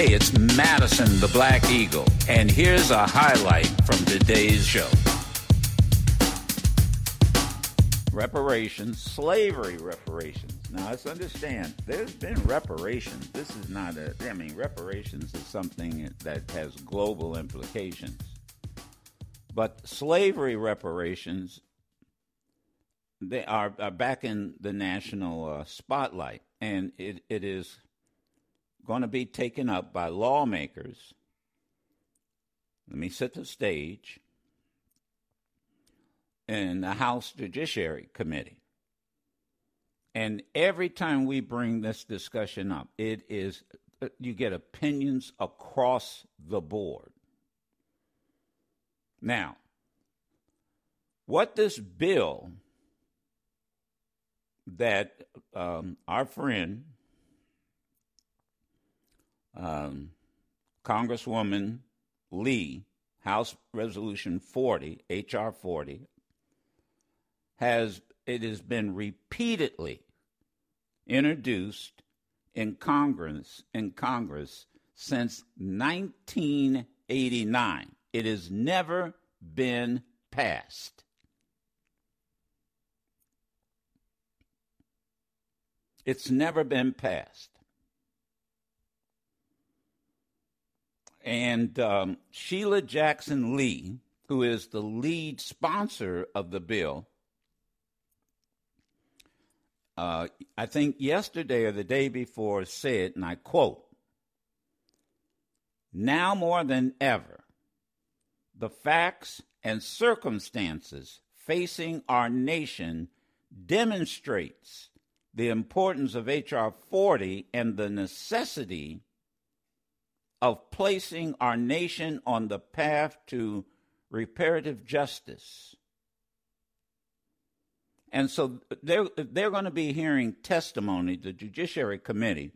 Hey, it's Madison the Black Eagle, and here's a highlight from today's show. Reparations, slavery reparations. Now, let's understand, there's been reparations. This is not a, I mean, reparations is something that has global implications. But slavery reparations, they are, are back in the national uh, spotlight, and it, it is going to be taken up by lawmakers. Let me set the stage in the House Judiciary Committee. And every time we bring this discussion up, it is you get opinions across the board. Now, what this bill that um, our friend um, Congresswoman Lee, House Resolution 40, H.R. 40, has it has been repeatedly introduced in Congress in Congress since 1989. It has never been passed. It's never been passed. And um, Sheila Jackson Lee, who is the lead sponsor of the bill, uh, I think yesterday or the day before said, and I quote, now more than ever, the facts and circumstances facing our nation demonstrates the importance of H.R. 40 and the necessity of placing our nation on the path to reparative justice. And so they're, they're going to be hearing testimony, the Judiciary Committee,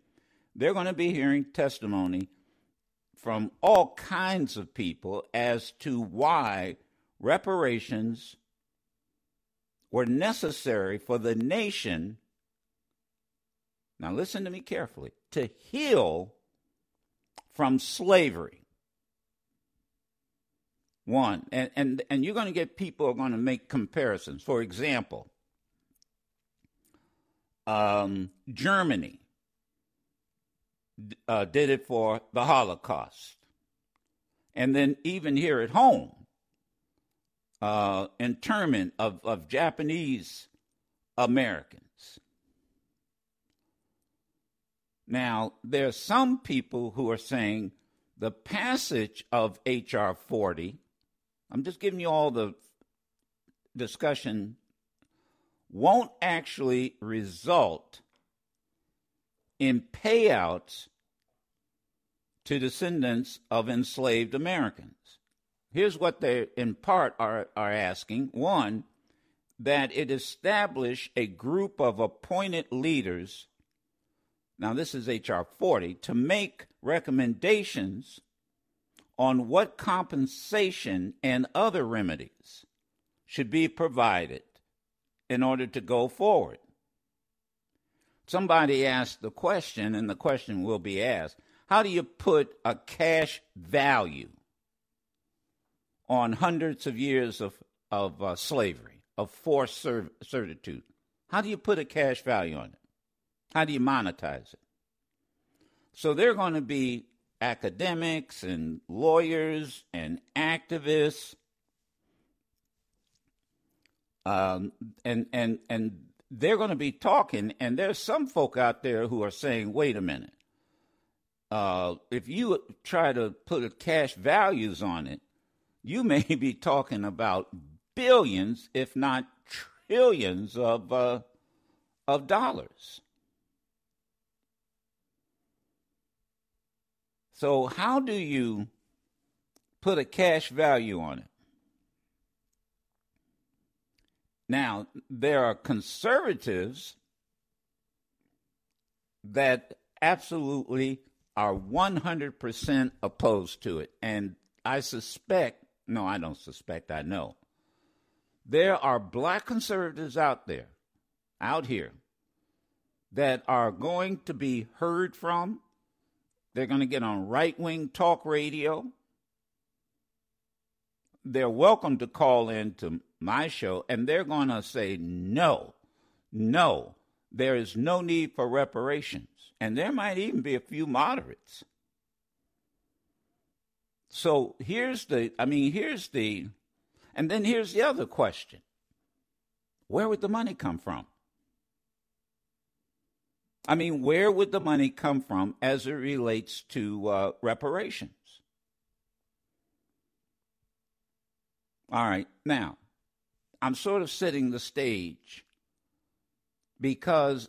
they're going to be hearing testimony from all kinds of people as to why reparations were necessary for the nation. Now, listen to me carefully to heal from slavery. One, and, and, and you're going to get people are going to make comparisons. For example, um, Germany uh, did it for the Holocaust. And then even here at home, uh, internment of, of Japanese Americans. Now, there are some people who are saying the passage of H.R. 40, I'm just giving you all the discussion, won't actually result in payouts to descendants of enslaved Americans. Here's what they, in part, are, are asking one, that it establish a group of appointed leaders now this is H.R. 40, to make recommendations on what compensation and other remedies should be provided in order to go forward. Somebody asked the question, and the question will be asked how do you put a cash value on hundreds of years of, of uh, slavery, of forced servitude? How do you put a cash value on it? How do you monetize it? So they're going to be academics and lawyers and activists. Um, and and and they're going to be talking, and there's some folk out there who are saying, "Wait a minute, uh, if you try to put a cash values on it, you may be talking about billions, if not trillions, of uh, of dollars." So, how do you put a cash value on it? Now, there are conservatives that absolutely are 100% opposed to it. And I suspect, no, I don't suspect, I know. There are black conservatives out there, out here, that are going to be heard from They're going to get on right wing talk radio. They're welcome to call in to my show, and they're going to say, no, no, there is no need for reparations. And there might even be a few moderates. So here's the, I mean, here's the, and then here's the other question where would the money come from? I mean, where would the money come from as it relates to uh, reparations? All right, now, I'm sort of setting the stage because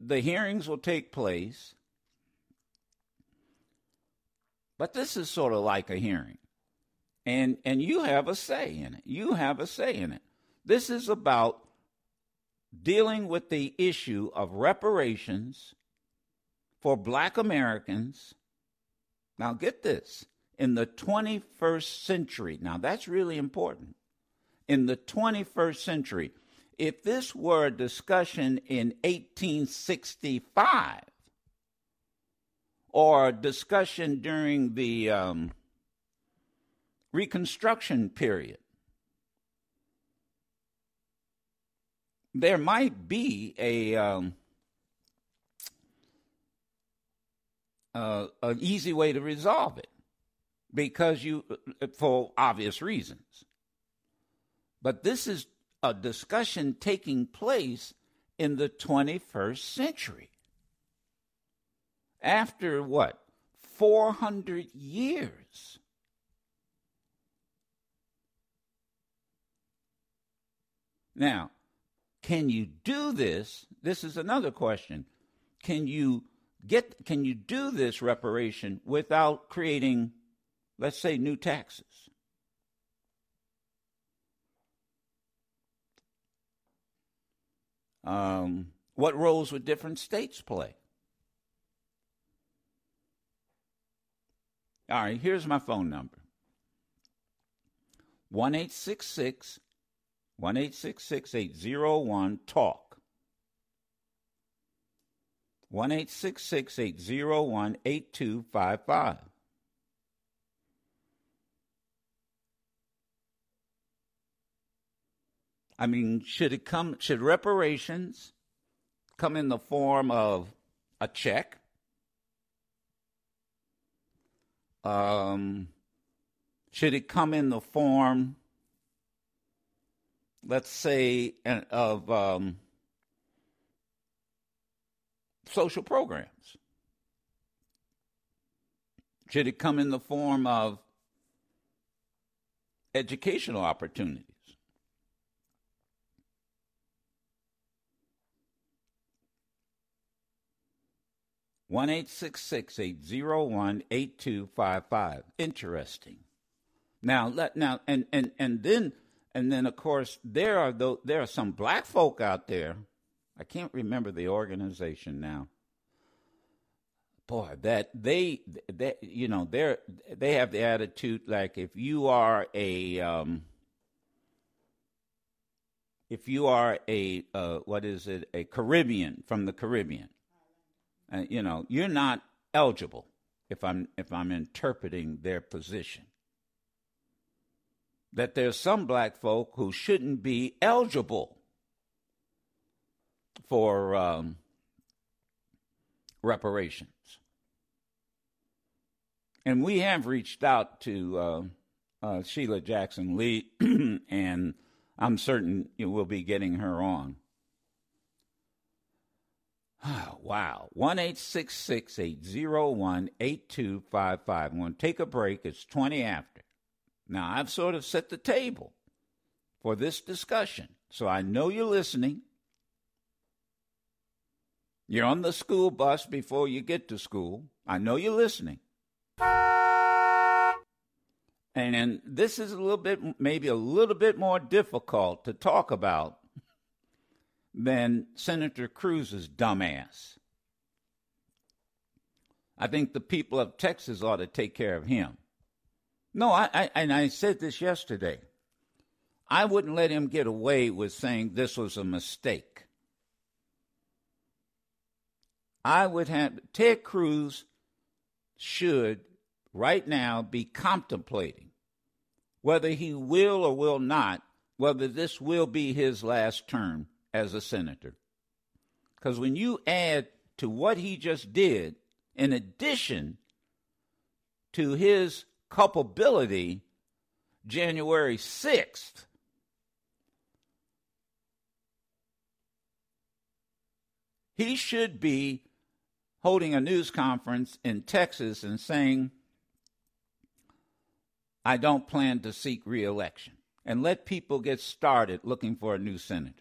the hearings will take place, but this is sort of like a hearing. And, and you have a say in it. You have a say in it. This is about dealing with the issue of reparations for black Americans. Now, get this in the 21st century. Now, that's really important. In the 21st century, if this were a discussion in 1865 or a discussion during the um, Reconstruction period, there might be a um, uh, an easy way to resolve it because you for obvious reasons. But this is a discussion taking place in the 21st century. After what? 400 years. Now can you do this? This is another question. Can you get can you do this reparation without creating let's say new taxes? Um, what roles would different states play? All right, here's my phone number. 1 one eight six six eight zero one talk. One eight six six eight zero one eight two five five. I mean, should it come? Should reparations come in the form of a check? Um, should it come in the form let's say, of um, social programs? Should it come in the form of educational opportunities? One eight six six eight zero one eight two five five. Interesting. Now let now and and and then and then of course there are th- there are some black folk out there. I can't remember the organization now. Boy, that they that you know they they have the attitude like if you are a um, if you are a uh, what is it a Caribbean from the Caribbean, uh, you know you're not eligible if I'm if I'm interpreting their position that there's some black folk who shouldn't be eligible for um, reparations. And we have reached out to uh, uh, Sheila Jackson Lee, and I'm certain we'll be getting her on. wow. 1 801 8255. I'm going to take a break. It's 20 after. Now, I've sort of set the table for this discussion, so I know you're listening. You're on the school bus before you get to school. I know you're listening. And, this is a little bit, maybe a little bit more difficult to talk about than Senator Cruz's dumbass. I think the people of Texas ought to take care of him. No, I, I and I said this yesterday. I wouldn't let him get away with saying this was a mistake. I would have Ted Cruz should right now be contemplating whether he will or will not, whether this will be his last term as a senator. Because when you add to what he just did, in addition to his culpability January 6th, he should be holding a news conference in Texas and saying, I don't plan to seek reelection. And let people get started looking for a new senator.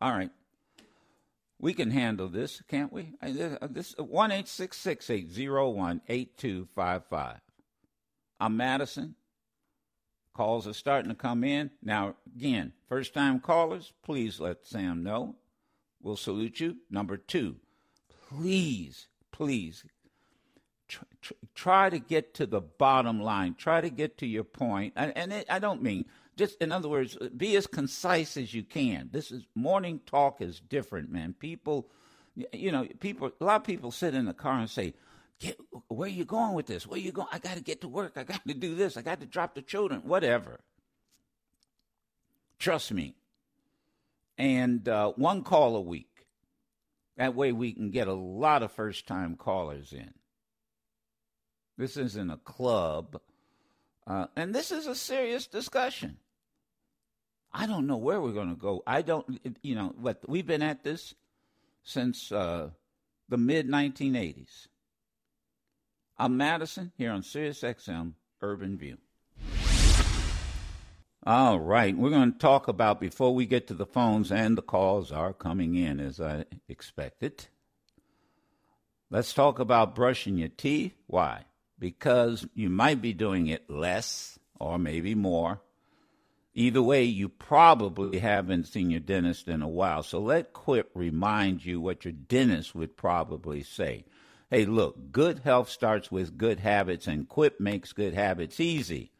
All right. We can handle this, can't we? Uh, this one eight six six eight zero one eight two five five. I'm Madison. Calls are starting to come in. Now, again, first time callers, please let Sam know. We'll salute you. Number two, please, please tr- tr- try to get to the bottom line. Try to get to your point. And, and it, I don't mean just in other words, be as concise as you can. This is morning talk is different, man. People, you know, people. A lot of people sit in the car and say, Get, "Where are you going with this? Where are you going? I got to get to work. I got to do this. I got to drop the children. Whatever." Trust me. And uh, one call a week. That way we can get a lot of first time callers in. This isn't a club. Uh, and this is a serious discussion. I don't know where we're going to go. I don't, you know, what we've been at this since uh, the mid 1980s. I'm Madison here on Sirius XM Urban View. All right, we're going to talk about before we get to the phones and the calls are coming in as I expected. Let's talk about brushing your teeth. Why? Because you might be doing it less or maybe more Either way, you probably haven't seen your dentist in a while. So let Quip remind you what your dentist would probably say. Hey, look, good health starts with good habits, and Quip makes good habits easy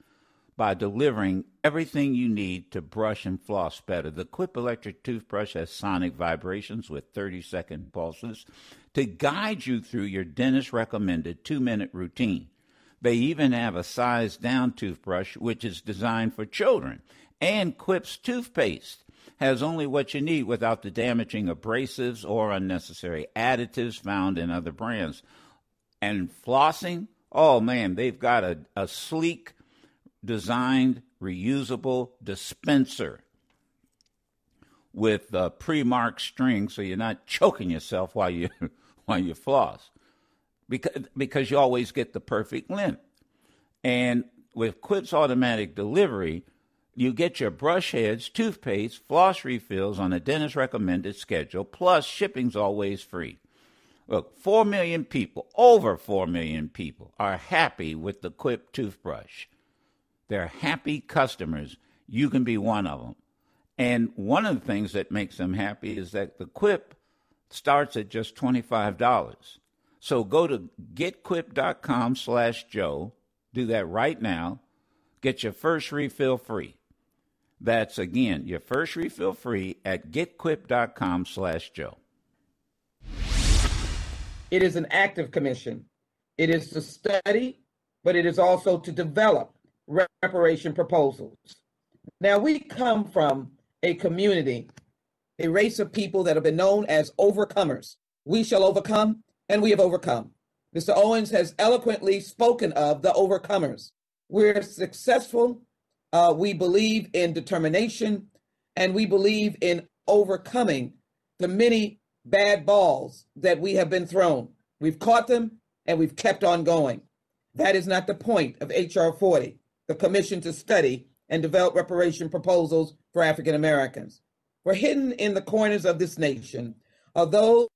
by delivering everything you need to brush and floss better. The Quip electric toothbrush has sonic vibrations with 30 second pulses to guide you through your dentist recommended two minute routine. They even have a size down toothbrush, which is designed for children and Quip's toothpaste has only what you need without the damaging abrasives or unnecessary additives found in other brands. And flossing, oh man, they've got a, a sleek, designed, reusable dispenser with uh, a pre-marked string so you're not choking yourself while you while you floss. Because because you always get the perfect length. And with Quip's automatic delivery you get your brush heads, toothpaste, floss refills on a dentist recommended schedule, plus shipping's always free. Look, 4 million people, over 4 million people, are happy with the Quip toothbrush. They're happy customers. You can be one of them. And one of the things that makes them happy is that the Quip starts at just $25. So go to getquip.com slash Joe. Do that right now. Get your first refill free. That's again your first refill free at getquip.com slash Joe. It is an active commission. It is to study, but it is also to develop reparation proposals. Now we come from a community, a race of people that have been known as overcomers. We shall overcome, and we have overcome. Mr. Owens has eloquently spoken of the overcomers. We're successful uh, we believe in determination and we believe in overcoming the many bad balls that we have been thrown. We've caught them and we've kept on going. That is not the point of H.R. 40, the commission to study and develop reparation proposals for African Americans. For hidden in the corners of this nation are those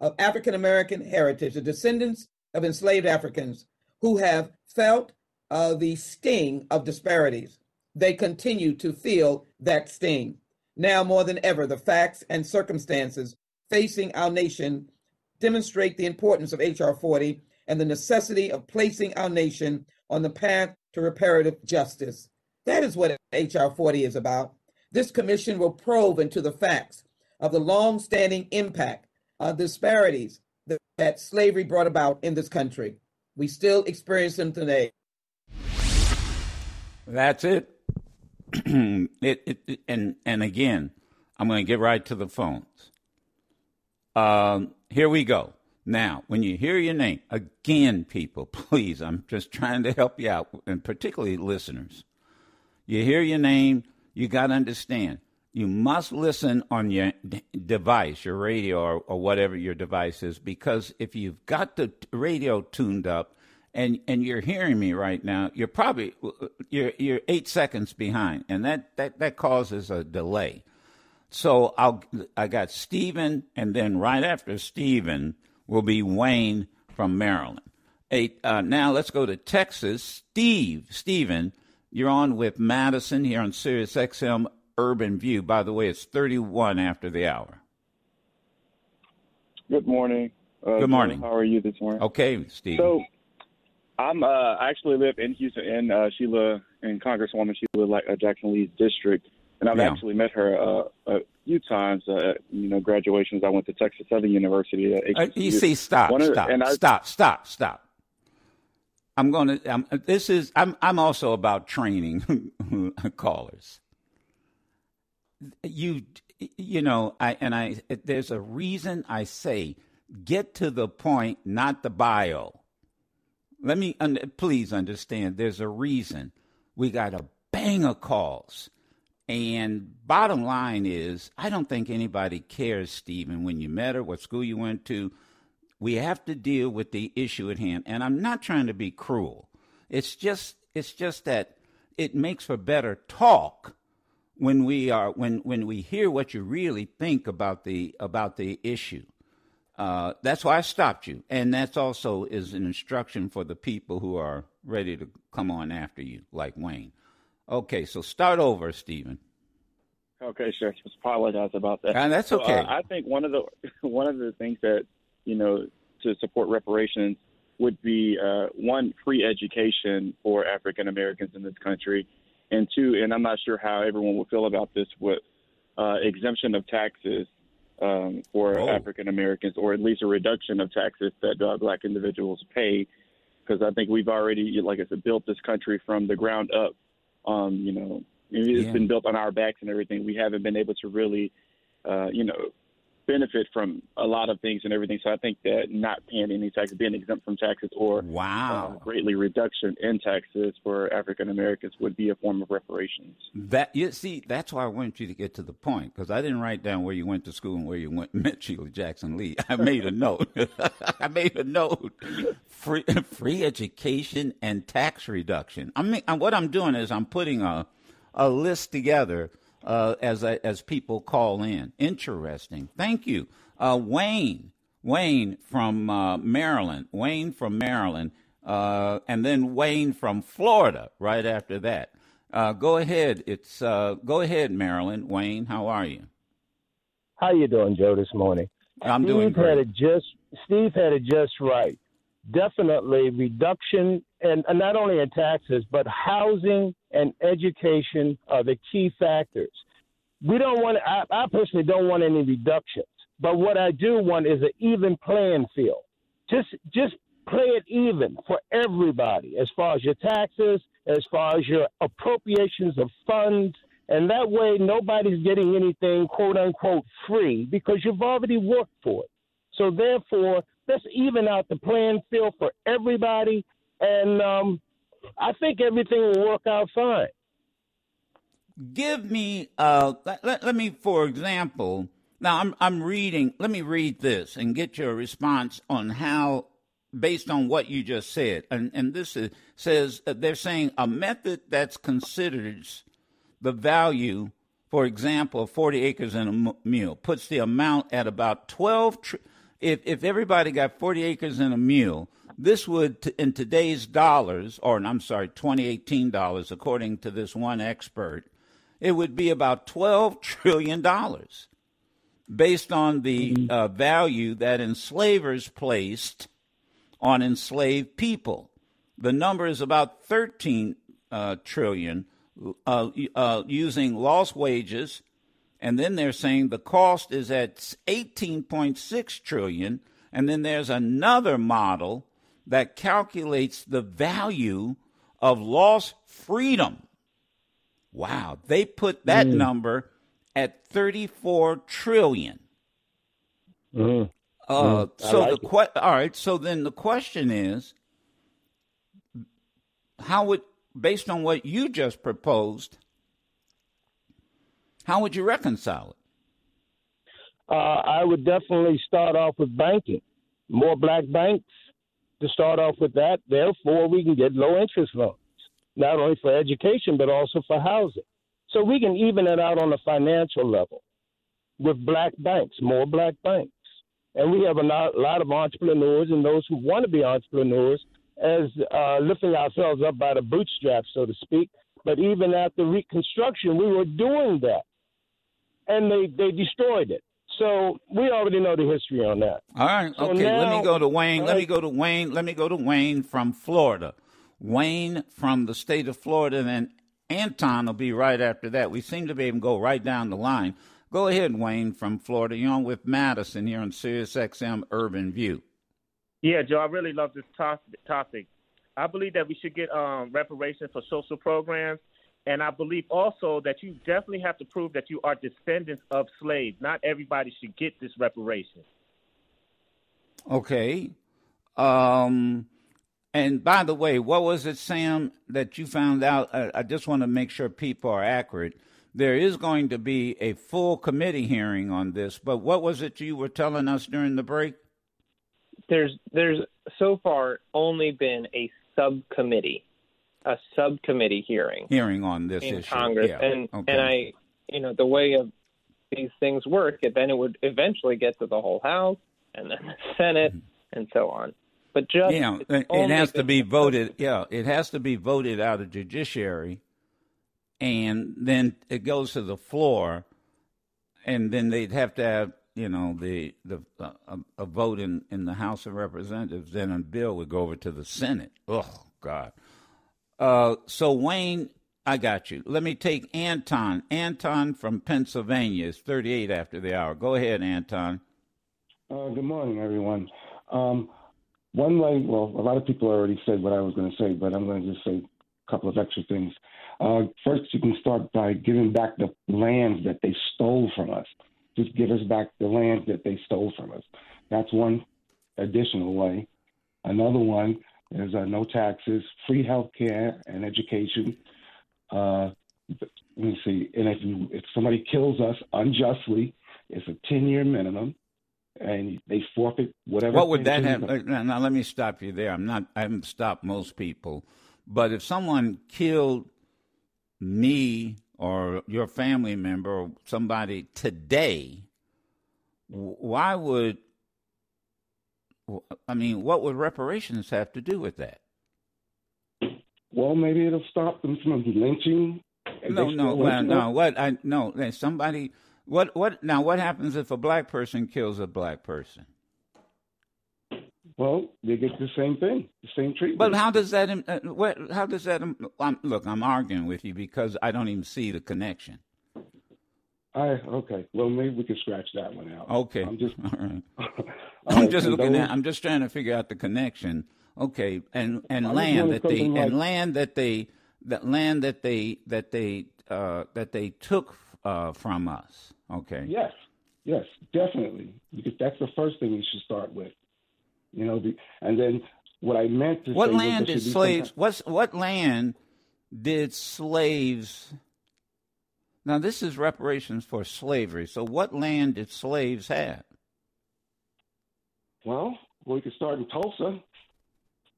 of African American heritage, the descendants of enslaved Africans who have felt uh, the sting of disparities they continue to feel that sting. Now more than ever, the facts and circumstances facing our nation demonstrate the importance of H.R. 40 and the necessity of placing our nation on the path to reparative justice. That is what H.R. 40 is about. This commission will probe into the facts of the long-standing impact of disparities that, that slavery brought about in this country. We still experience them today. That's it. it, it, it, and and again, I'm going to get right to the phones. Um, here we go. Now, when you hear your name, again, people, please, I'm just trying to help you out, and particularly listeners. You hear your name, you got to understand. You must listen on your d- device, your radio, or, or whatever your device is, because if you've got the radio tuned up and and you're hearing me right now, you're probably you're you're eight seconds behind, and that that that causes a delay. So I'll I got Stephen, and then right after Stephen will be Wayne from Maryland. Eight, uh, now let's go to Texas. Steve, Stephen, you're on with Madison here on Sirius XM Urban View. By the way, it's 31 after the hour. Good morning. Uh, Good morning. How are you this morning? Okay, Steve. So, I'm uh, I actually live in Houston in uh, Sheila and Congresswoman Sheila uh, Jackson Lee's district, and I've yeah. actually met her uh, a few times. Uh, you know, graduations. I went to Texas Southern University. Uh, you see, stop, stop, I, stop, stop, stop. I'm going to. Um, this is. I'm. I'm also about training callers. You. You know. I and I. There's a reason I say get to the point, not the bio. Let me please understand. There's a reason we got a bang of calls and bottom line is, I don't think anybody cares, Stephen, when you met her, what school you went to. We have to deal with the issue at hand. And I'm not trying to be cruel. It's just it's just that it makes for better talk when we are when when we hear what you really think about the about the issue. Uh, that's why I stopped you, and that's also is an instruction for the people who are ready to come on after you, like Wayne. Okay, so start over, Stephen. Okay, sure. Just apologize about that. And that's okay. So, uh, I think one of the one of the things that you know to support reparations would be uh, one free education for African Americans in this country, and two, and I'm not sure how everyone will feel about this, with uh, exemption of taxes um, for oh. African Americans, or at least a reduction of taxes that uh, Black individuals pay, because I think we've already, like I said, built this country from the ground up um, you know, it's yeah. been built on our backs and everything. We haven't been able to really, uh, you know, benefit from a lot of things and everything. So I think that not paying any taxes, being exempt from taxes, or wow, uh, greatly reduction in taxes for African Americans would be a form of reparations. That you see, that's why I wanted you to get to the point because I didn't write down where you went to school and where you went met Sheila Jackson Lee. I made a note. I made a note. Free free education and tax reduction. I mean, what I'm doing is I'm putting a a list together uh, as as people call in. Interesting. Thank you, uh, Wayne. Wayne from uh, Maryland. Wayne from Maryland, uh, and then Wayne from Florida. Right after that. Uh, go ahead. It's uh, go ahead, Maryland. Wayne, how are you? How you doing, Joe? This morning. I'm Steve doing great. Had it just Steve had it just right. Definitely reduction, and, and not only in taxes, but housing and education are the key factors. We don't want, I, I personally don't want any reductions, but what I do want is an even playing field. Just, just play it even for everybody as far as your taxes, as far as your appropriations of funds. And that way, nobody's getting anything quote unquote free because you've already worked for it. So, therefore, let's even out the playing field for everybody. And um, I think everything will work out fine. Give me, uh, let, let me, for example, now I'm I'm reading. Let me read this and get your response on how, based on what you just said, and and this is, says uh, they're saying a method that's considered the value, for example, 40 acres in a mule puts the amount at about 12. Tr- if if everybody got 40 acres in a mule, this would, in today's dollars, or I'm sorry, 2018 dollars, according to this one expert, it would be about 12 trillion dollars, based on the mm-hmm. uh, value that enslavers placed on enslaved people. The number is about 13 uh, trillion, uh, uh using lost wages, and then they're saying the cost is at 18.6 trillion, and then there's another model that calculates the value of lost freedom. Wow, they put that Mm. number at 34 trillion. Mhm. Uh, Mm, so like the que- all right. So then the question is, how would, based on what you just proposed, how would you reconcile it? Uh, I would definitely start off with banking. More black banks to start off with that. Therefore, we can get low interest loans, not only for education, but also for housing. So we can even it out on a financial level with black banks, more black banks. And we have a lot, of entrepreneurs and those who want to be entrepreneurs as uh, lifting ourselves up by the bootstraps, so to speak. But even after Reconstruction, we were doing that and they, they destroyed it. So we already know the history on that. All right. So okay. let me go to Wayne. all Let me go to Wayne. Let me go to Wayne from Florida. Wayne from the state of Florida, and then Anton will be right after that. We seem to be able to go right down the line. Go ahead, Wayne from Florida. You're on with Madison here on Sirius XM Urban View. Yeah, Joe, I really love this to- topic. I believe that we should get um, reparations for social programs, and I believe also that you definitely have to prove that you are descendants of slaves. Not everybody should get this reparation. Okay. Um, and by the way, what was it, Sam, that you found out? I, I just want to make sure people are accurate. There is going to be a full committee hearing on this, but what was it you were telling us during the break? there's there's so far only been a subcommittee, a subcommittee hearing Hearing on this issue. in issue. Congress, Yeah. and okay. and I, you know, the way of these things work, and then it would eventually get to the whole House and then the Senate and so on. But just yeah, it, has to be voted. Yeah, it has to be voted out of judiciary, and then it goes to the floor, and then they'd have to have you know the the uh, a, a vote in in the House of Representatives. Then a bill would go over to the Senate. Oh God. Uh, so Wayne, I got you. Let me take Anton. Anton from Pennsylvania is thirty eight after the hour. Go ahead, Anton. Uh, good morning, everyone. Um, one way, well, a lot of people already said what I was going to say, but I'm going to just say a couple of extra things. Uh, first, you can start by giving back the lands that they stole from us. Just give us back the lands that they stole from us. That's one additional way. Another one is uh, no taxes, free health care and education. Uh, let me see. And if you, if somebody kills us unjustly, it's a 10 year minimum and they forfeit whatever. What would that have? uh, Now, now, let me stop you there. I'm not. I haven't stopped most people, but if someone killed me or your family member or somebody today, why would? I mean, what would reparations have to do with that? Well, maybe it'll stop them from lynching. No, no, well, no. What I no. Somebody. What? What? Now, what happens if a black person kills a black person? Well, they get the same thing, the same treatment. But how does that? Uh, what? How does that? Um, I'm, look, I'm arguing with you because I don't even see the connection. I okay. Well, maybe we can scratch that one out. Okay, I'm just. all right. I'm right, just looking at. I'm just trying to figure out the connection. Okay, and and land that they like- and land that they that land that they that they uh, that they took uh, from us. Okay. Yes, yes, definitely. Because that's the first thing you should start with. You know, the, and then what I meant to What land did should be some slaves? kind- What's what land did slaves? Now this is reparations for slavery. So what land did slaves have? Well, we could start in Tulsa.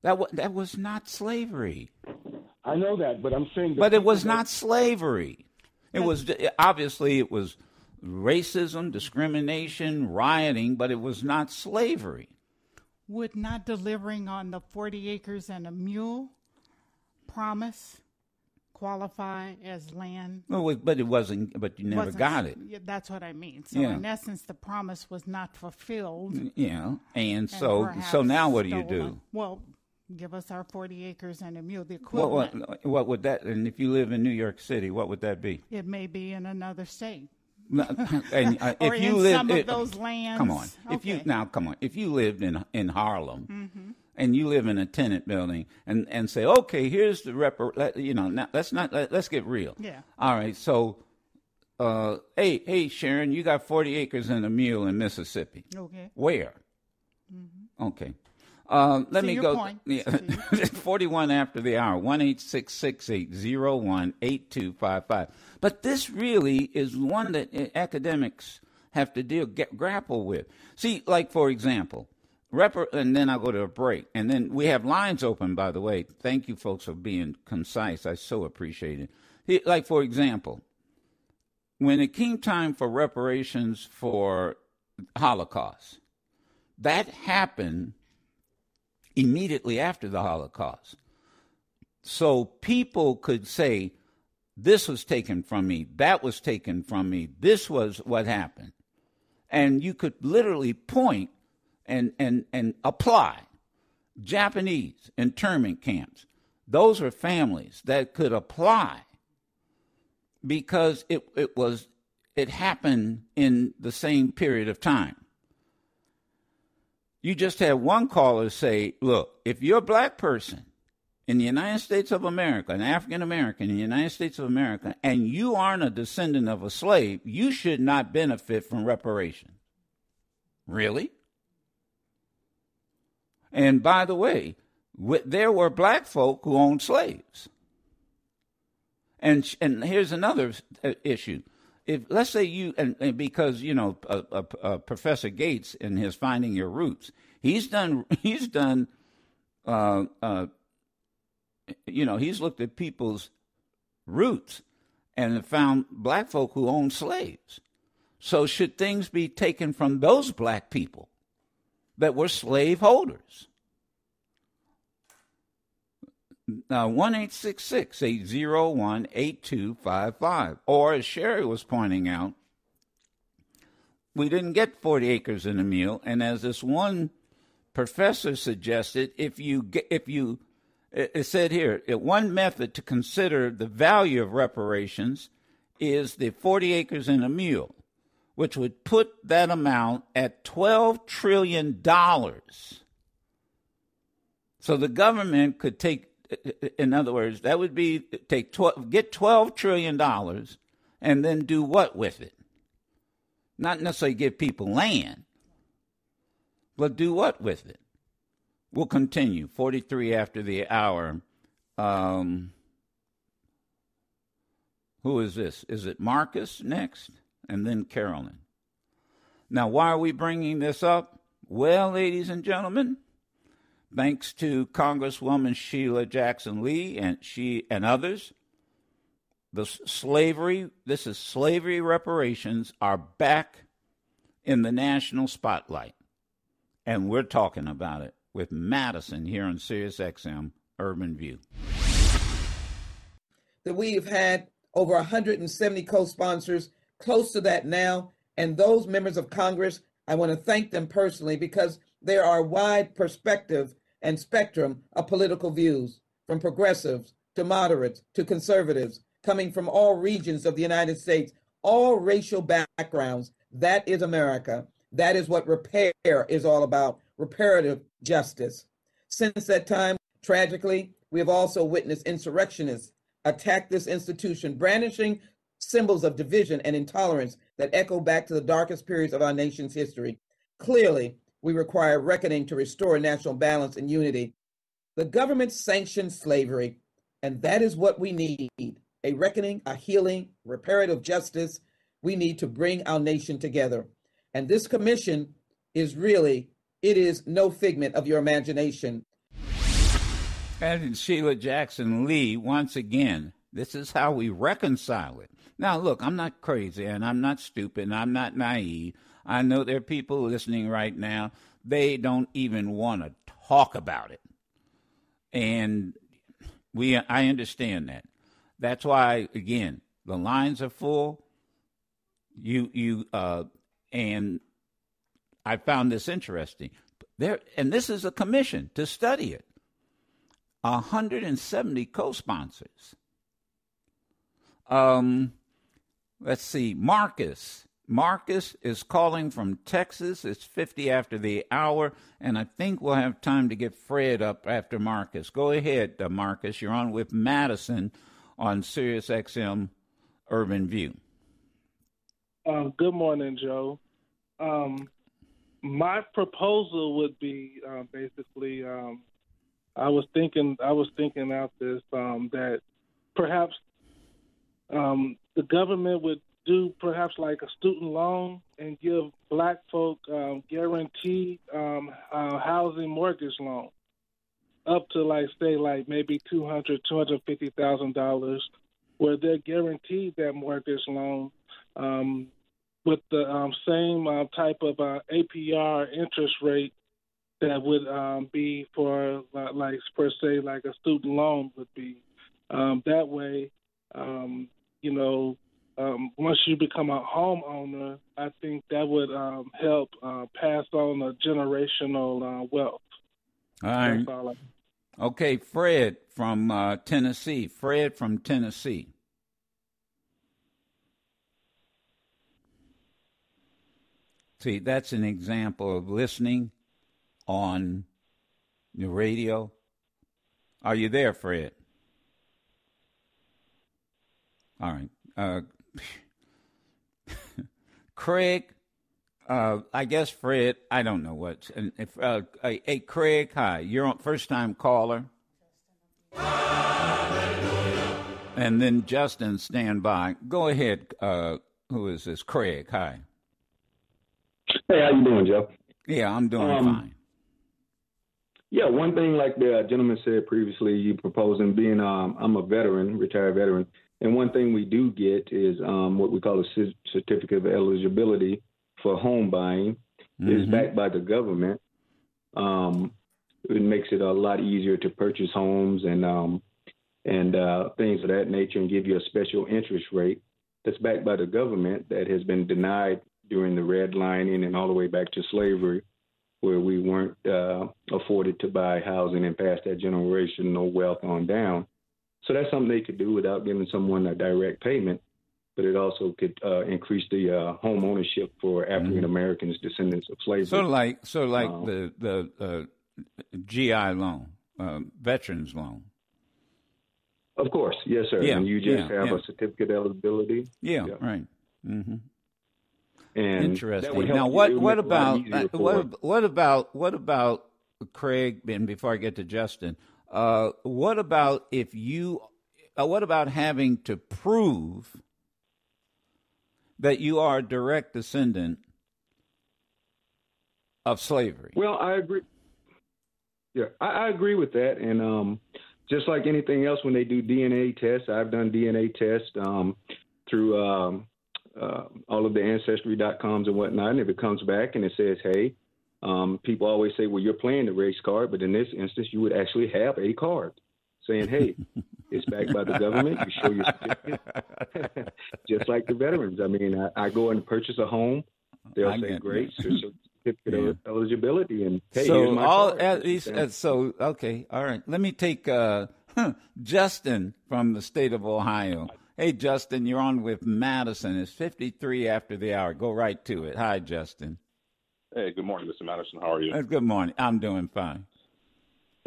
That wa- that was not slavery. I know that, but I'm saying. the But it was people that- not slavery. It was obviously it was racism, discrimination, rioting, but it was not slavery. Would not delivering on the 40 acres and a mule promise qualify as land? It- but it wasn't. But you never Wasn't- got it. Yeah, that's what I mean. So Yeah. in essence, the promise was not fulfilled. You know, and and so so now what do you do? Well, give us our 40 acres and a mule. The What, equivalent. what what would that? And if you live in New York City, what would that be? It may be in another state. and uh, Or if you in live, some of those lands. Come on, if you now come on, if you lived in in Harlem, Mm-hmm. And you live in a tenant building and, and say, okay, here's the rep, you know, now, let's not, let, us get real. Yeah. All right. So, uh, hey, hey, Sharon, you got 40 acres and a mule in Mississippi. Okay. Where? Mm-hmm. Okay. Uh, let See me go. point. Yeah. 41 after the hour, 1 8255. But this really is one that academics have to deal, get, grapple with. See, like, for example, Repar- and then I'll go to a break. And then we have lines open, by the way. Thank you, folks, for being concise. I so appreciate it. Like, for example, when it came time for reparations for Holocaust, that happened immediately after the Holocaust. So people could say, this was taken from me, that was taken from me, this was what happened. And you could literally point and, and, and apply. Japanese internment camps, those are families that could apply because it, it was it happened in the same period of time. You just had one caller say, look, if you're a black person in the United States of America, an African American in the United States of America, and you aren't a descendant of a slave, you should not benefit from reparations. Really? And by the way, there were black folk who owned slaves. And and here's another uh, issue. If let's say you and, and because you know uh, uh, uh, Professor Gates in his Finding Your Roots, he's done he's done uh, uh, you know he's looked at people's roots and found black folk who owned slaves. So should things be taken from those black people that were slaveholders. Now, 1 801 8255. Or, as Sherry was pointing out, we didn't get 40 acres in a mule. And as this one professor suggested, if you, get, if you, it said here, one method to consider the value of reparations is the 40 acres in a mule, which would put that amount at $12 trillion. So the government could take in other words, that would be take 12, get twelve trillion dollars and then do what with it? Not necessarily give people land, but do what with it? We'll continue. Forty three after the hour. Um, who is this? Is it Marcus next, and then Carolyn? Now, why are we bringing this up? Well, ladies and gentlemen, thanks to Congresswoman Sheila Jackson Lee and she and others. The slavery, this is slavery reparations, are back in the national spotlight. And we're talking about it with Madison here on Sirius XM Urban View. That we have had over 170 co sponsors, close to that now. And those members of Congress, I want to thank them personally because there are wide perspective and spectrum of political views, from progressives to moderates to conservatives, coming from all regions of the United States, all racial backgrounds. That is America. That is what repair is all about reparative justice. Since that time, tragically, we have also witnessed insurrectionists attack this institution, brandishing symbols of division and intolerance that echo back to the darkest periods of our nation's history. Clearly, we require reckoning to restore national balance and unity. The government sanctioned slavery, and that is what we need a reckoning, a healing, reparative justice. We need to bring our nation together. And this commission is really, it is no figment of your imagination. And Sheila Jackson Lee, once again, this is how we reconcile it. Now, look, I'm not crazy and I'm not stupid and I'm not naive. I know there are people listening right now, they don't even want to talk about it. And we I understand that. That's why again, the lines are full. You you uh and I found this interesting. There and this is a commission to study it. 170 co-sponsors. Um let's see, Marcus Marcus is calling from Texas. It's 50 after the hour, and I think we'll have time to get Fred up after Marcus. Go ahead, uh, Marcus. You're on with Madison on Sirius XM Urban View. Um, good morning, Joe. Um, my proposal would be uh, basically um, I was thinking I was thinking out this um, that perhaps um, the government would do perhaps like a student loan and give black folk um, guaranteed um, uh, housing mortgage loan up to like say like maybe two hundred two hundred fifty thousand dollars where they're guaranteed that mortgage loan um, with the um, same uh, type of uh, APR interest rate that would um, be for uh, like per se like a student loan would be. Um, that way, um, you know, um, once you become a homeowner, I think that would um, help uh, pass on a generational uh, wealth. All right. All okay, Fred from uh, Tennessee. Fred from Tennessee. See, that's an example of listening on the radio. Are you there, Fred? All right. Uh, Craig, uh, I guess Fred, I don't know what. And if uh, hey, Craig, hi, you're on first time caller. And then Justin, stand by. Go ahead. Uh, who is this? Craig, hi. Hey, how you doing, Joe? Yeah, I'm doing um, fine. Yeah, one thing, like the gentleman said previously, you proposing being, um, I'm a veteran, retired veteran, and one thing we do get is um, what we call a certificate of eligibility for home buying. Mm-hmm. is backed by the government. Um, it makes it a lot easier to purchase homes and um, and uh, things of that nature, and give you a special interest rate that's backed by the government that has been denied during the redlining and all the way back to slavery, where we weren't uh, afforded to buy housing and pass that generational wealth on down. So that's something they could do without giving someone a direct payment, but it also could uh, increase the uh, home ownership for mm-hmm. African Americans, mm-hmm. descendants of slavery. Sort of like, of like um, the the uh, GI loan, um, veterans loan. Of course, yes, sir. Yeah, and you just yeah, have yeah. a certificate eligibility. Yeah, yeah. right. Mm-hmm. And Interesting. Now, what what about uh, what what about what about Craig? And before I get to Justin, uh, what about if you? Uh, what about having to prove that you are a direct descendant of slavery? Well, I agree. Yeah, I, I agree with that, and um, just like anything else, when they do DNA tests, I've done DNA tests um, through um, uh, all of the ancestry.coms and whatnot. And if it comes back and it says, hey, um, people always say, well, you're playing the race card, but in this instance, you would actually have a card saying, hey, it's backed by the government. You show your certificate, just like the veterans. I mean, I, I go and purchase a home. They'll I say, great, certificate yeah. of eligibility, and hey, so all card. at least uh, so okay, all right. Let me take uh, Justin from the state of Ohio. Hey, Justin, you're on with Madison. It's 53 after the hour. Go right to it. Hi, Justin. Hey, good morning, Mr. Madison. How are you? Uh, good morning. I'm doing fine.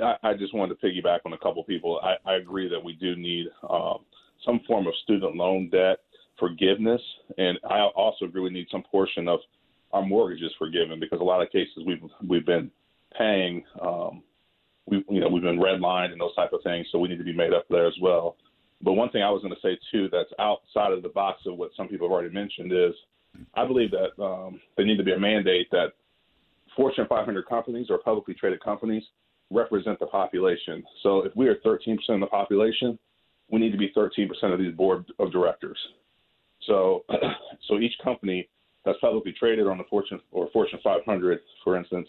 I, I just wanted to piggyback on a couple people. I, I agree that we do need um, some form of student loan debt forgiveness, and I also agree we need some portion of our mortgages forgiven because a lot of cases we've we've been paying, um, we you know we've been redlined and those type of things, so we need to be made up there as well. But one thing I was going to say too, that's outside of the box of what some people have already mentioned, is I believe that um, there need to be a mandate that Fortune 500 companies or publicly traded companies represent the population. So if we are 13% of the population, we need to be 13% of these board of directors. So, so each company that's publicly traded on the Fortune or Fortune 500, for instance,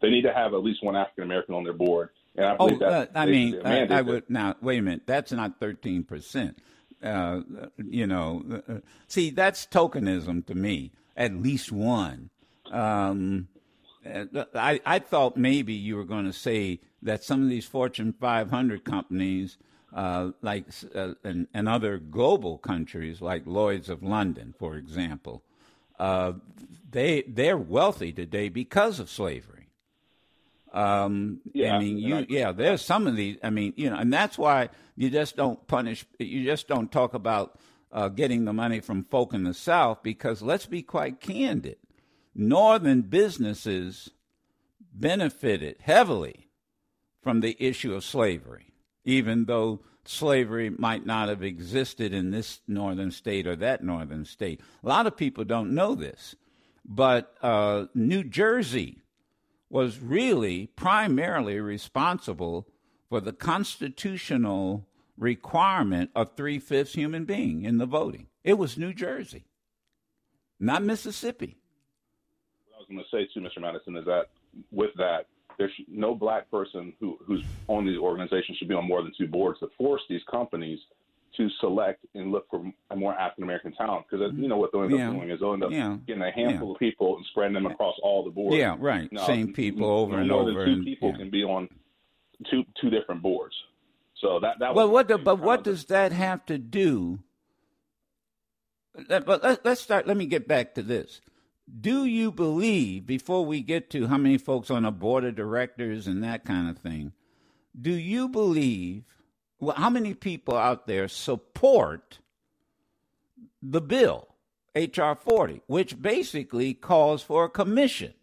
they need to have at least one African American on their board. And I believe oh, that uh, I mean, I, I would now wait a minute. That's not thirteen percent. Uh, you know, uh, see, that's tokenism to me. At least one. Um, uh, I I thought maybe you were going to say that some of these Fortune 500 companies, uh, like uh, and, and other global countries, like Lloyd's of London, for example, uh, they they're wealthy today because of slavery. Um, Yeah, I mean, you I- yeah, there's some of these. I mean, you know, and that's why you just don't punish. You just don't talk about uh, getting the money from folk in the South because let's be quite candid, northern businesses benefited heavily from the issue of slavery, even though slavery might not have existed in this northern state or that northern state. A lot of people don't know this, but uh, New Jersey was really primarily responsible for the constitutional requirement of three fifths human being in the voting. It was New Jersey, not Mississippi. What I was going to say too, Mr. Madison, is that with that, there's no black person who who's on these organizations should be on more than two boards to force these companies to select and look for more African American talent. Because you know what they'll end Yeah. up doing is they'll end up Yeah. getting a handful of people and spreading them across all the boards. Yeah, right. No, Same people over and more over Than two and- people yeah. can be on two two different boards. So that that Well, what? The, but what does that have to do? But let, let's start. Let me get back to this. Do you believe, before we get to how many folks on a board of directors and that kind of thing, do you believe? Well, how many people out there support the bill, H.R. 40, which basically calls for a commission?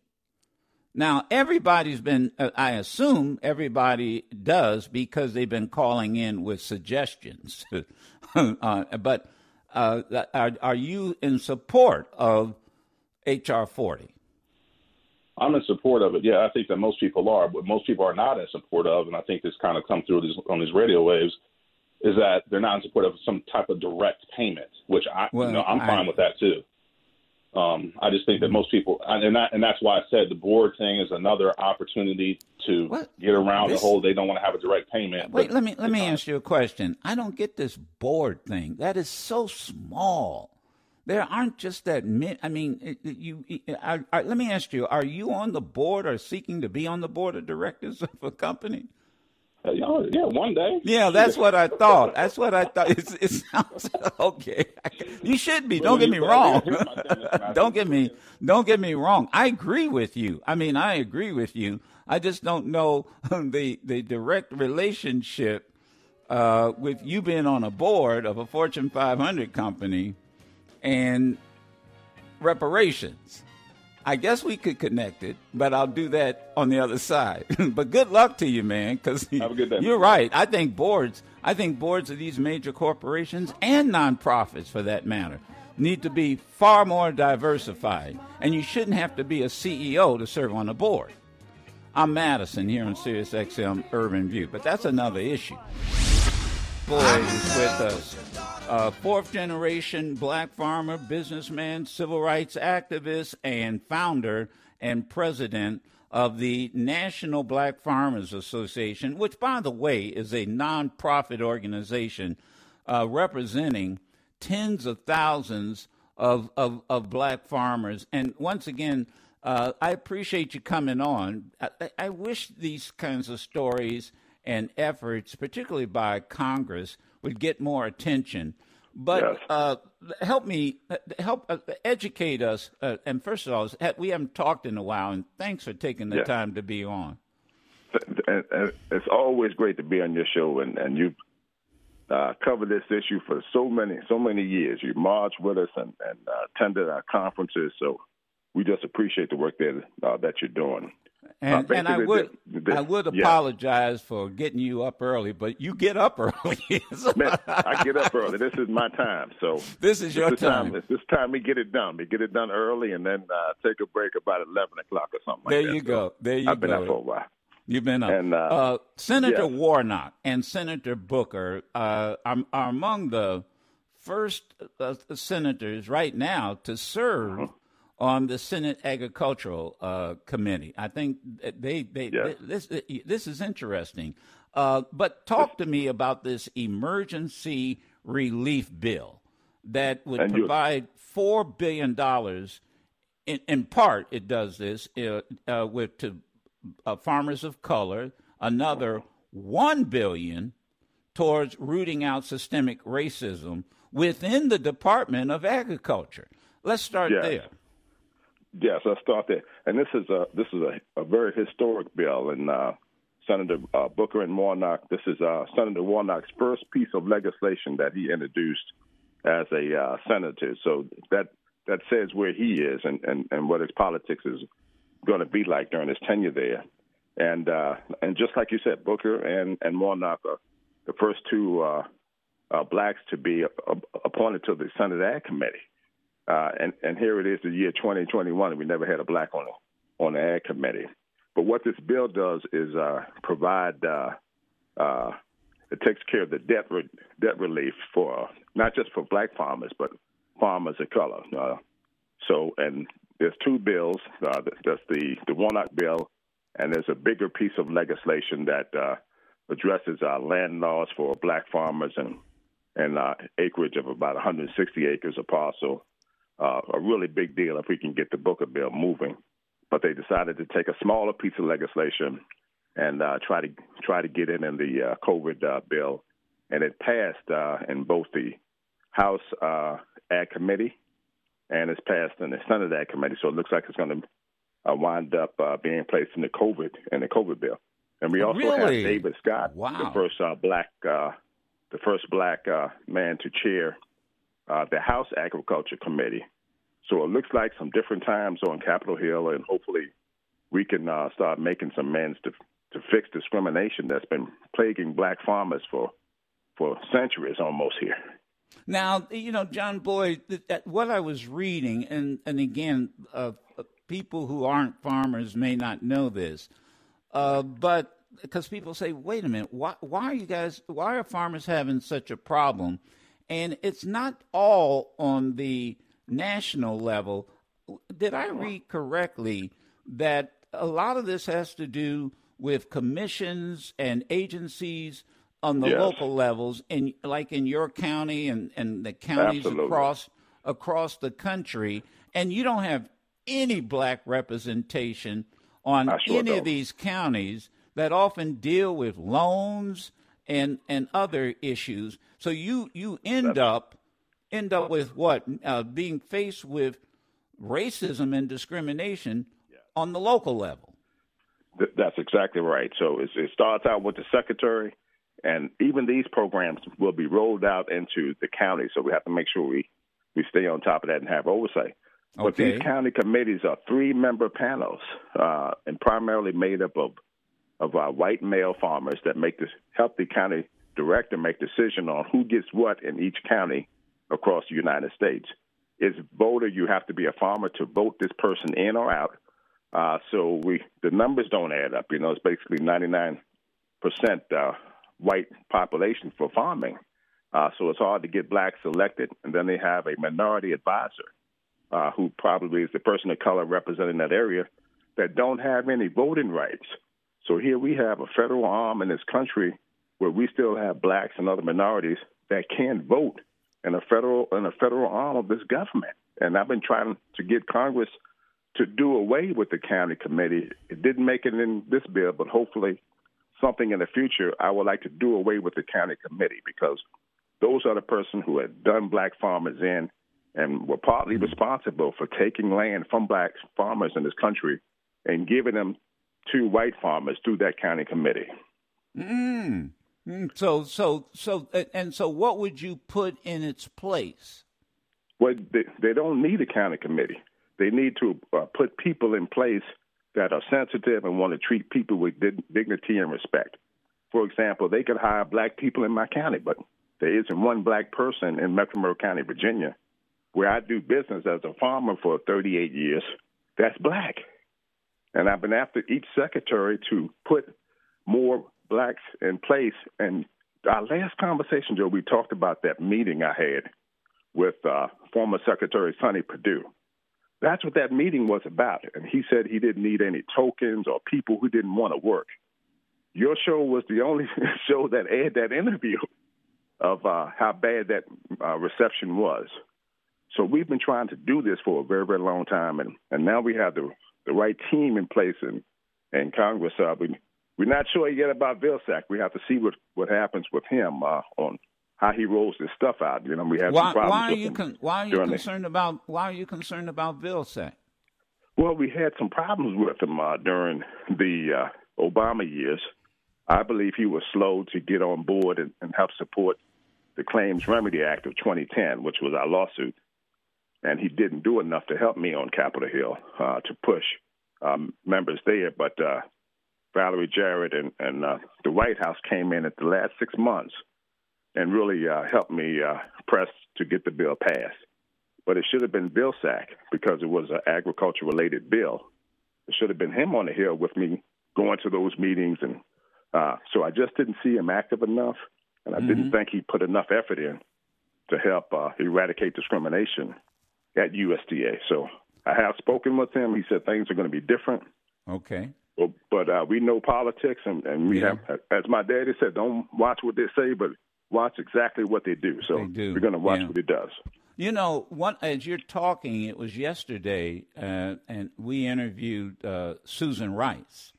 Now, everybody's been, uh, I assume everybody does because they've been calling in with suggestions. uh, but uh, are, are you in support of H.R. 40? I'm in support of it. Yeah, I think that most people are, but most people are not in support of, and I think this kind of come through these, on these radio waves, is that they're not in support of some type of direct payment, which I, Well, you know, I'm I- fine with that too. Um, I just think that most people, and that, and that's why I said the board thing is another opportunity to get around This- the whole. They don't want to have a direct payment. Wait, let me let me ask you a question. I don't get this board thing. That is so small. There aren't just that many. I mean, you. I, I, let me ask you: Are you on the board or seeking to be on the board of directors of a company? Uh, yeah, yeah, one day. Yeah, that's what I thought. That's what I thought. It's, it sounds okay. You should be. Don't get me wrong. don't get me. Don't get me wrong. I agree with you. I mean, I agree with you. I just don't know the the direct relationship uh, with you being on a board of a Fortune 500 company and reparations. I guess we could connect it, but I'll do that on the other side. but good luck to you, man, because you're right. I think boards, I think boards of these major corporations and nonprofits, for that matter, need to be far more diversified. And you shouldn't have to be a CEO to serve on a board. I'm Madison here on Sirius XM Urban View, but that's another issue. Boyd is with us. Uh, fourth generation black farmer, businessman, civil rights activist, and founder and president of the National Black Farmers Association, which, by the way, is a nonprofit organization uh, representing tens of thousands of, of, of black farmers. And once again, uh, I appreciate you coming on. I, I wish these kinds of stories and efforts, particularly by Congress, would get more attention. But uh, help me, help uh, educate us. Uh, and first of all, we haven't talked in a while, and thanks for taking the Yeah. time to be on. it's always great to be on your show, and and you uh, covered this issue for so many so many years. You marched with us and, and uh, attended our conferences, so we just appreciate the work that uh, that you're doing. And, and I would, the- the- I would yeah. apologize for getting you up early, but you get up early. Man, I get up early. This is my time. So This is your the time. It's this time we get it done. We get it done early, and then uh, take a break about eleven o'clock or something. There like that. you go. There you go. I've been up for a while. You've been up. And, uh, uh, Senator yes. Warnock and Senator Booker uh, are, are among the first uh, senators right now to serve Uh-huh. On the Senate Agricultural uh, Committee. I think that they, they, this this is interesting. Uh, but talk to me about this emergency relief bill that would And you- provide four billion dollars. In, in part, it does this uh, uh, with to uh, farmers of color. Another one billion towards rooting out systemic racism within the Department of Agriculture. Let's start Yes. there. Yes, I'll start there. And this is a this is a, a very historic bill, and uh, Senator uh, Booker and Warnock. This is uh, Senator Warnock's first piece of legislation that he introduced as a uh, senator. So that that says where he is and, and, and what his politics is going to be like during his tenure there. And uh, and just like you said, Booker and and Warnock are the first two uh, blacks to be appointed to the Senate Ag Committee. Uh, and and here it is, the year 2021, and we never had a black on on the Ag Committee. But what this bill does is uh, provide uh, uh, it takes care of the debt re- debt relief for not just for black farmers, but farmers of color. Uh, so, and there's two bills. There's the the Warnock bill, and there's a bigger piece of legislation that addresses land laws for black farmers and and uh, acreage of about 160 acres a parcel. Uh, a really big deal if we can get the Booker bill moving. But they decided to take a smaller piece of legislation and uh, try to try to get it in the uh, COVID uh, bill, and it passed uh, in both the House uh, Ag Committee and it's passed in the Senate Ag Committee. So it looks like it's going to uh, wind up uh, being placed in the COVID in the COVID bill. And we also really? have David Scott, wow. the first uh, black uh, the first black uh, man to chair uh, the House Agriculture Committee. So it looks like some different times on Capitol Hill, and hopefully we can uh, start making some amends to to fix discrimination that's been plaguing black farmers for for centuries almost here. Now, you know, John Boyd, what I was reading, and, and again, uh, people who aren't farmers may not know this, uh, but because people say, wait a minute, why, why are you guys, why are farmers having such a problem? And it's not all on the national level. Did I read correctly that a lot of this has to do with commissions and agencies on the yes. local levels, in like in your county and, and the counties Absolutely. across across the country, and you don't have any black representation on sure any don't. of these counties that often deal with loans and and other issues. So you you end up end up with what uh, being faced with racism and discrimination on the local level. Th- That's exactly right. So it's, it starts out with the secretary, and even these programs will be rolled out into the county. So we have to make sure we, we stay on top of that and have oversight. Okay. But these county committees are three member panels uh, and primarily made up of of uh, white male farmers that make this help the county director make decision on who gets what in each county across the United States. As voter, you have to be a farmer to vote this person in or out. Uh, so we the numbers don't add up. You know, it's basically 99 percent uh, white population for farming. Uh, so it's hard to get blacks elected, and then they have a minority advisor uh, who probably is the person of color representing that area that don't have any voting rights. So here we have a federal arm in this country where we still have blacks and other minorities that can't vote in a federal in a federal arm of this government. And I've been trying to get Congress to do away with the county committee. It didn't make it in this bill, but hopefully something in the future I would like to do away with the county committee because those are the person who had done black farmers in and were partly responsible for taking land from black farmers in this country and giving them to white farmers through that county committee. Mm. Mm. So so so and so what would you put in its place? Well, they, they don't need a county committee. They need to uh, put people in place that are sensitive and want to treat people with dig- dignity and respect. For example, they could hire black people in my county, but there isn't one black person in Mecklenburg County, Virginia, where I do business as a farmer for 38 years. That's black. And I've been after each secretary to put more blacks in place. And our last conversation, Joe, we talked about that meeting I had with uh, former Secretary Sonny Perdue. That's what that meeting was about. And he said he didn't need any tokens or people who didn't want to work. Your show was the only show that aired that interview of uh, how bad that uh, reception was. So we've been trying to do this for a very, very long time, and, and now we have the the right team in place in, in Congress. Uh, we, we're not sure yet about Vilsack. We have to see what, what happens with him uh, on how he rolls this stuff out. You know, we have Why, some problems why are with you con- why are you during the- concerned about why are you concerned about Vilsack? Well, we had some problems with him uh, during the uh, Obama years. I believe he was slow to get on board and, and help support the Claims Remedy Act of 2010, which was our lawsuit. And he didn't do enough to help me on Capitol Hill uh, to push um, members there. But uh, Valerie Jarrett and, and uh, the White House came in at the last six months and really uh, helped me uh, press to get the bill passed. But it should have been Vilsack because it was an agriculture related bill. It should have been him on the Hill with me going to those meetings. And uh, so I just didn't see him active enough. And I mm-hmm. didn't think he put enough effort in to help uh, eradicate discrimination at USDA. So I have spoken with him. He said things are going to be different. Okay. But, but uh, we know politics, and, and we yeah. have, as my daddy said, don't watch what they say, but watch exactly what they do. So they do. we're going to watch yeah. what he does. You know, what, as you're talking, it was yesterday, uh, and we interviewed uh, Susan Rice,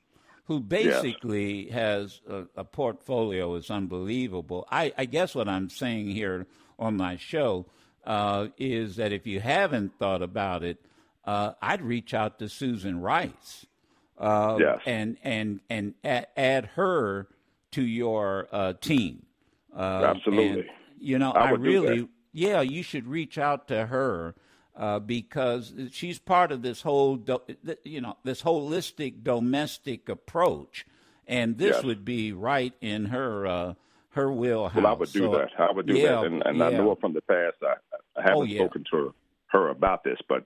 who basically yes. has a, a, portfolio is unbelievable. I, I, guess what I'm saying here on my show uh, is that if you haven't thought about it, uh, I'd reach out to Susan Rice. Uh, yes. and and and add, her to your uh, team uh, Absolutely. And, you know, I, I really, yeah, you should reach out to her uh, because she's part of this whole, do, you know, this holistic domestic approach, and this yes. would be right in her uh, her wheelhouse. Well, I would do so, that. I would do yeah, that, and, and yeah. I know from the past. I, I haven't oh, yeah. spoken to her about this, but.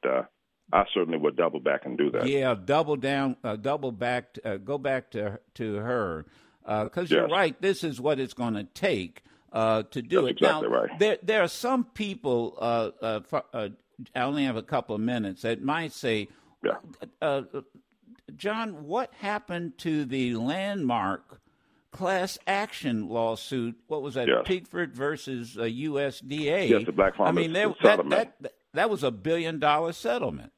Uh, I certainly would double back and do that. Yeah, double down, uh, double back, uh, go back to to her because uh, yes. you're right. This is what it's going to take uh, to do That's it. Exactly now, right. there there are some people. Uh, uh for, uh, I only have a couple of minutes that might say, yeah. Uh, John, what happened to the landmark class action lawsuit? What was that? Yes. Pigford versus USDA. Yes, the Black Farmers I mean, there, that, that that was a billion dollar settlement.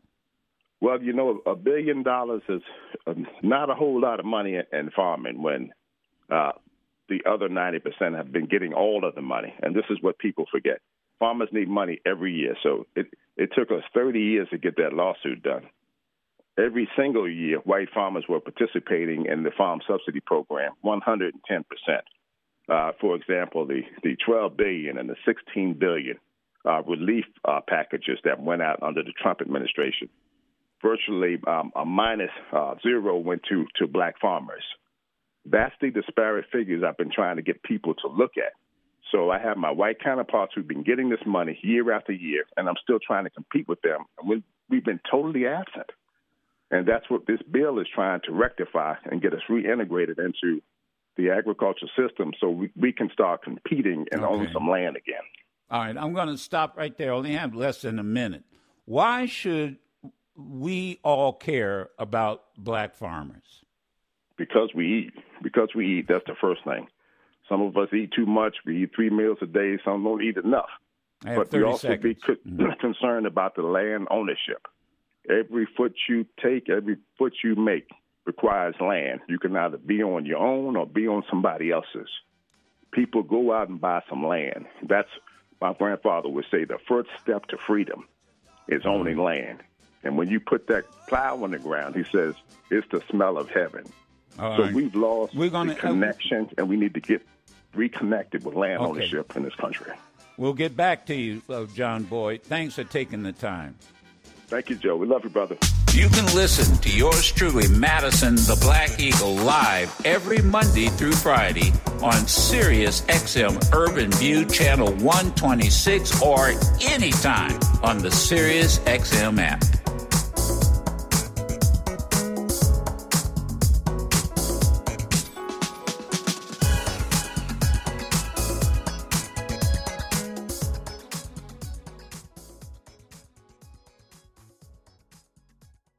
Well, you know, a billion dollars is not a whole lot of money in farming when uh, the other 90% have been getting all of the money. And this is what people forget. Farmers need money every year. So it, it took us 30 years to get that lawsuit done. Every single year, white farmers were participating in the farm subsidy program 110%. Uh, for example, the, the 12 billion and the 16 billion uh, relief uh, packages that went out under the Trump administration, virtually um, a minus uh, zero went to, to black farmers. That's the disparate figures I've been trying to get people to look at. So I have my white counterparts who've been getting this money year after year, and I'm still trying to compete with them. And we've been totally absent. And that's what this bill is trying to rectify and get us reintegrated into the agriculture system so we, we can start competing and okay. own some land again. All right, I'm going to stop right there. I only have less than a minute. Why should we all care about black farmers? because we eat. Because we eat, that's the first thing. Some of us eat too much. We eat three meals a day. Some don't eat enough. but we also seconds. be co- mm-hmm. concerned about the land ownership. Every foot you take, every foot you make requires land. You can either be on your own or be on somebody else's. People go out and buy some land. That's my grandfather would say the first step to freedom is owning land. And when you put that plow on the ground, he says, it's the smell of heaven. All so right. we've lost We're gonna, the connection, uh, and we need to get reconnected with land okay. ownership in this country. We'll get back to you, uh, John Boyd. Thanks for taking the time. Thank you, Joe. We love you, brother. You can listen to yours truly, Madison the Black Eagle, live every Monday through Friday on Sirius XM Urban View Channel 126 or anytime on the Sirius XM app.